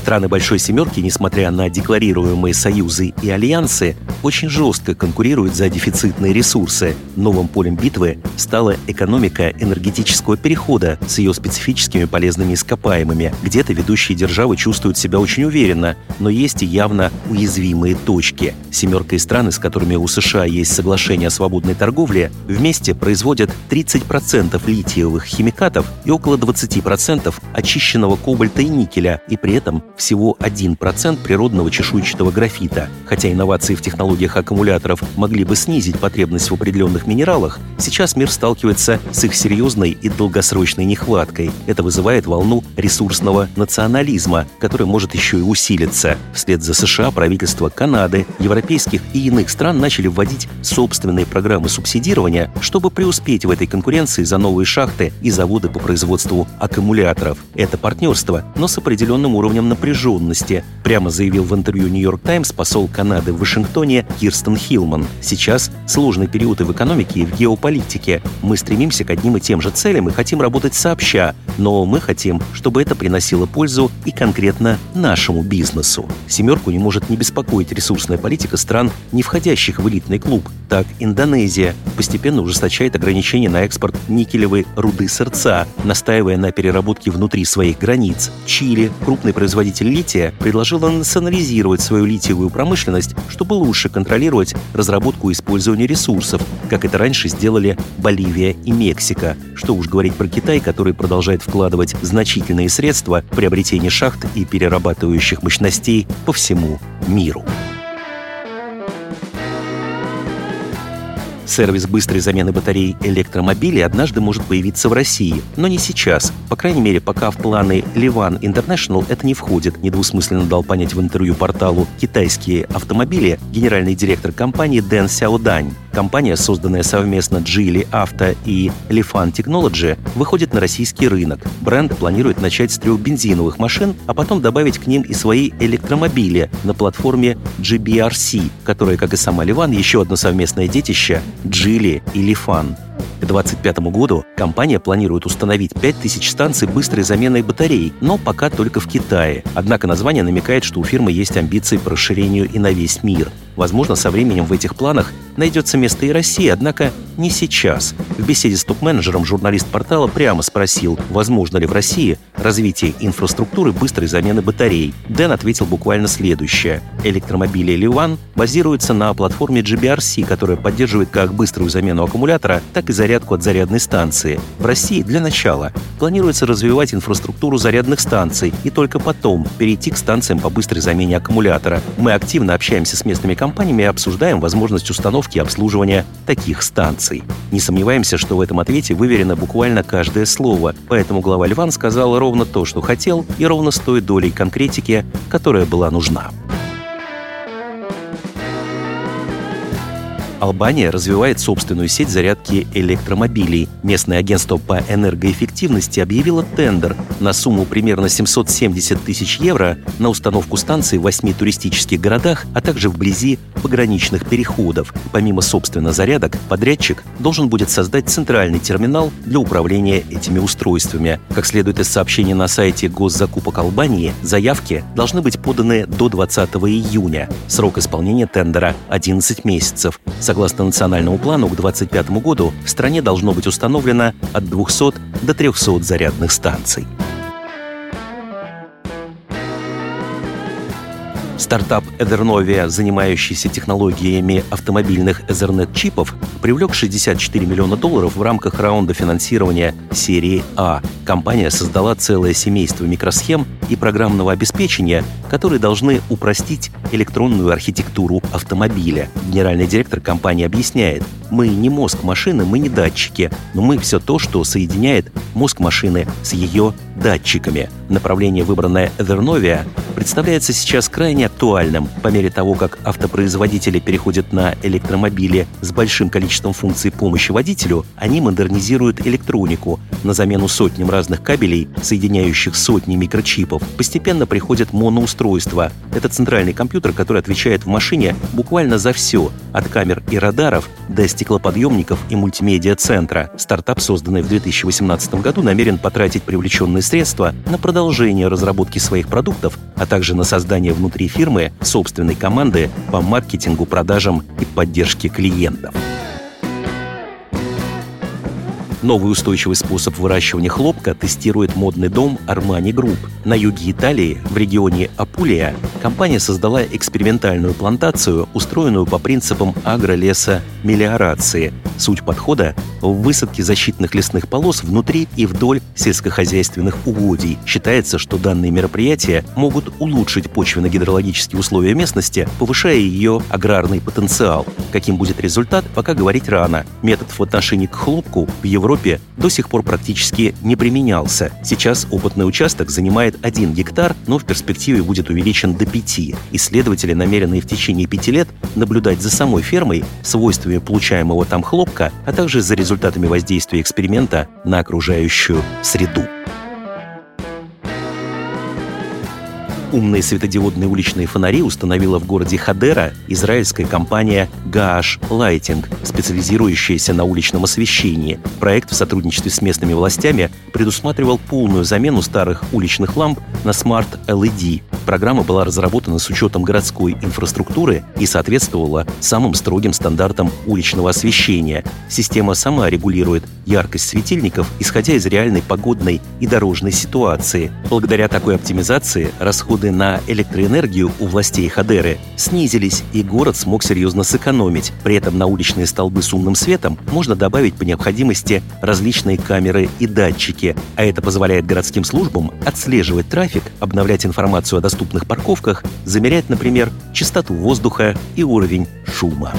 Страны Большой Семерки, несмотря на декларируемые союзы и альянсы, очень жестко конкурируют за дефицитные ресурсы. Новым полем битвы стала экономика энергетического перехода с ее специфическими полезными ископаемыми. Где-то ведущие державы чувствуют себя очень уверенно, но есть и явно уязвимые точки. Семерка и страны, с которыми у США есть соглашение о свободной торговле, вместе производят 30% литиевых химикатов и около 20% очищенного кобальта и никеля, и при этом всего 1% природного чешуйчатого графита. Хотя инновации в технологиях аккумуляторов могли бы снизить потребность в определенных минералах, сейчас мир сталкивается с их серьезной и долгосрочной нехваткой. Это вызывает волну ресурсного национализма, который может еще и усилиться. Вслед за США правительства Канады, европейских и иных стран начали вводить собственные программы субсидирования, чтобы преуспеть в этой конкуренции за новые шахты и заводы по производству аккумуляторов. Это партнерство, но с определенным уровнем напряжения напряженности, прямо заявил в интервью «Нью-Йорк Таймс» посол Канады в Вашингтоне Кирстен Хилман. Сейчас сложный период и в экономике, и в геополитике. Мы стремимся к одним и тем же целям и хотим работать сообща, но мы хотим, чтобы это приносило пользу и конкретно нашему бизнесу. «Семерку» не может не беспокоить ресурсная политика стран, не входящих в элитный клуб. Так, Индонезия постепенно ужесточает ограничения на экспорт никелевой руды сырца, настаивая на переработке внутри своих границ. Чили, крупный производитель производитель лития предложила национализировать свою литиевую промышленность, чтобы лучше контролировать разработку и использование ресурсов, как это раньше сделали Боливия и Мексика. Что уж говорить про Китай, который продолжает вкладывать значительные средства в приобретение шахт и перерабатывающих мощностей по всему миру. Сервис быстрой замены батарей электромобилей однажды может появиться в России, но не сейчас. По крайней мере, пока в планы Ливан International это не входит, недвусмысленно дал понять в интервью порталу «Китайские автомобили» генеральный директор компании Дэн Сяодань. Компания, созданная совместно Geely Auto и Lifan Technology, выходит на российский рынок. Бренд планирует начать с трех бензиновых машин, а потом добавить к ним и свои электромобили на платформе GBRC, которая, как и сама Ливан, еще одно совместное детище Geely и Lifan. К 2025 году компания планирует установить 5000 станций быстрой замены батарей, но пока только в Китае. Однако название намекает, что у фирмы есть амбиции по расширению и на весь мир. Возможно, со временем в этих планах найдется место и России, однако не сейчас. В беседе с топ-менеджером журналист портала прямо спросил, возможно ли в России развитие инфраструктуры быстрой замены батарей. Дэн ответил буквально следующее. Электромобили Ливан базируются на платформе GBRC, которая поддерживает как быструю замену аккумулятора, так и зарядку от зарядной станции. В России для начала планируется развивать инфраструктуру зарядных станций и только потом перейти к станциям по быстрой замене аккумулятора. Мы активно общаемся с местными компаниями обсуждаем возможность установки и обслуживания таких станций. Не сомневаемся, что в этом ответе выверено буквально каждое слово, поэтому глава Ливан сказал ровно то, что хотел, и ровно с той долей конкретики, которая была нужна. Албания развивает собственную сеть зарядки электромобилей. Местное агентство по энергоэффективности объявило тендер на сумму примерно 770 тысяч евро на установку станций в восьми туристических городах, а также вблизи пограничных переходов. Помимо, собственно, зарядок, подрядчик должен будет создать центральный терминал для управления этими устройствами. Как следует из сообщения на сайте госзакупок Албании, заявки должны быть поданы до 20 июня. Срок исполнения тендера – 11 месяцев. Согласно национальному плану, к 2025 году в стране должно быть установлено от 200 до 300 зарядных станций. Стартап Ethernovia, занимающийся технологиями автомобильных Ethernet-чипов, привлек 64 миллиона долларов в рамках раунда финансирования серии А. Компания создала целое семейство микросхем и программного обеспечения, которые должны упростить электронную архитектуру автомобиля. Генеральный директор компании объясняет, мы не мозг машины, мы не датчики, но мы все то, что соединяет мозг машины с ее датчиками. Направление, выбранное Evernovia, представляется сейчас крайне актуальным по мере того, как автопроизводители переходят на электромобили с большим количеством функций помощи водителю, они модернизируют электронику. На замену сотням разных кабелей, соединяющих сотни микрочипов, постепенно приходят моноустройства. Это центральный компьютер, который отвечает в машине буквально за все, от камер и радаров до стеклоподъемников и мультимедиа-центра. Стартап, созданный в 2018 году, намерен потратить привлеченные средства на продолжение разработки своих продуктов, а также на создание внутри фирмы собственной команды по маркетингу, продажам и поддержке клиентов. Новый устойчивый способ выращивания хлопка тестирует модный дом Armani Group. На юге Италии, в регионе Апулия, компания создала экспериментальную плантацию, устроенную по принципам агролеса мелиорации. Суть подхода в высадке защитных лесных полос внутри и вдоль сельскохозяйственных угодий. Считается, что данные мероприятия могут улучшить почвенно-гидрологические условия местности, повышая ее аграрный потенциал. Каким будет результат, пока говорить рано. Метод в отношении к хлопку в Европе до сих пор практически не применялся. Сейчас опытный участок занимает 1 гектар, но в перспективе будет увеличен до 5. Исследователи намерены в течение пяти лет наблюдать за самой фермой, свойствами получаемого там хлопка, а также за результатами воздействия эксперимента на окружающую среду. Умные светодиодные уличные фонари установила в городе Хадера израильская компания Gaash Lighting, специализирующаяся на уличном освещении. Проект в сотрудничестве с местными властями предусматривал полную замену старых уличных ламп на Smart LED. Программа была разработана с учетом городской инфраструктуры и соответствовала самым строгим стандартам уличного освещения. Система сама регулирует яркость светильников, исходя из реальной погодной и дорожной ситуации. Благодаря такой оптимизации расходы на электроэнергию у властей Хадеры снизились, и город смог серьезно сэкономить. При этом на уличные столбы с умным светом можно добавить по необходимости различные камеры и датчики, а это позволяет городским службам отслеживать трафик, обновлять информацию о доступных парковках, замерять, например, частоту воздуха и уровень шума.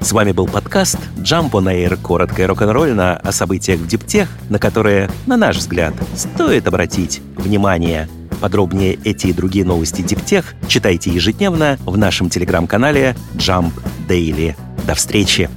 С вами был подкаст Jump on Air, коротко рок-н-ролльно о событиях в Диптех, на которые, на наш взгляд, стоит обратить внимание. Подробнее эти и другие новости Диптех читайте ежедневно в нашем телеграм-канале Jump Daily. До встречи!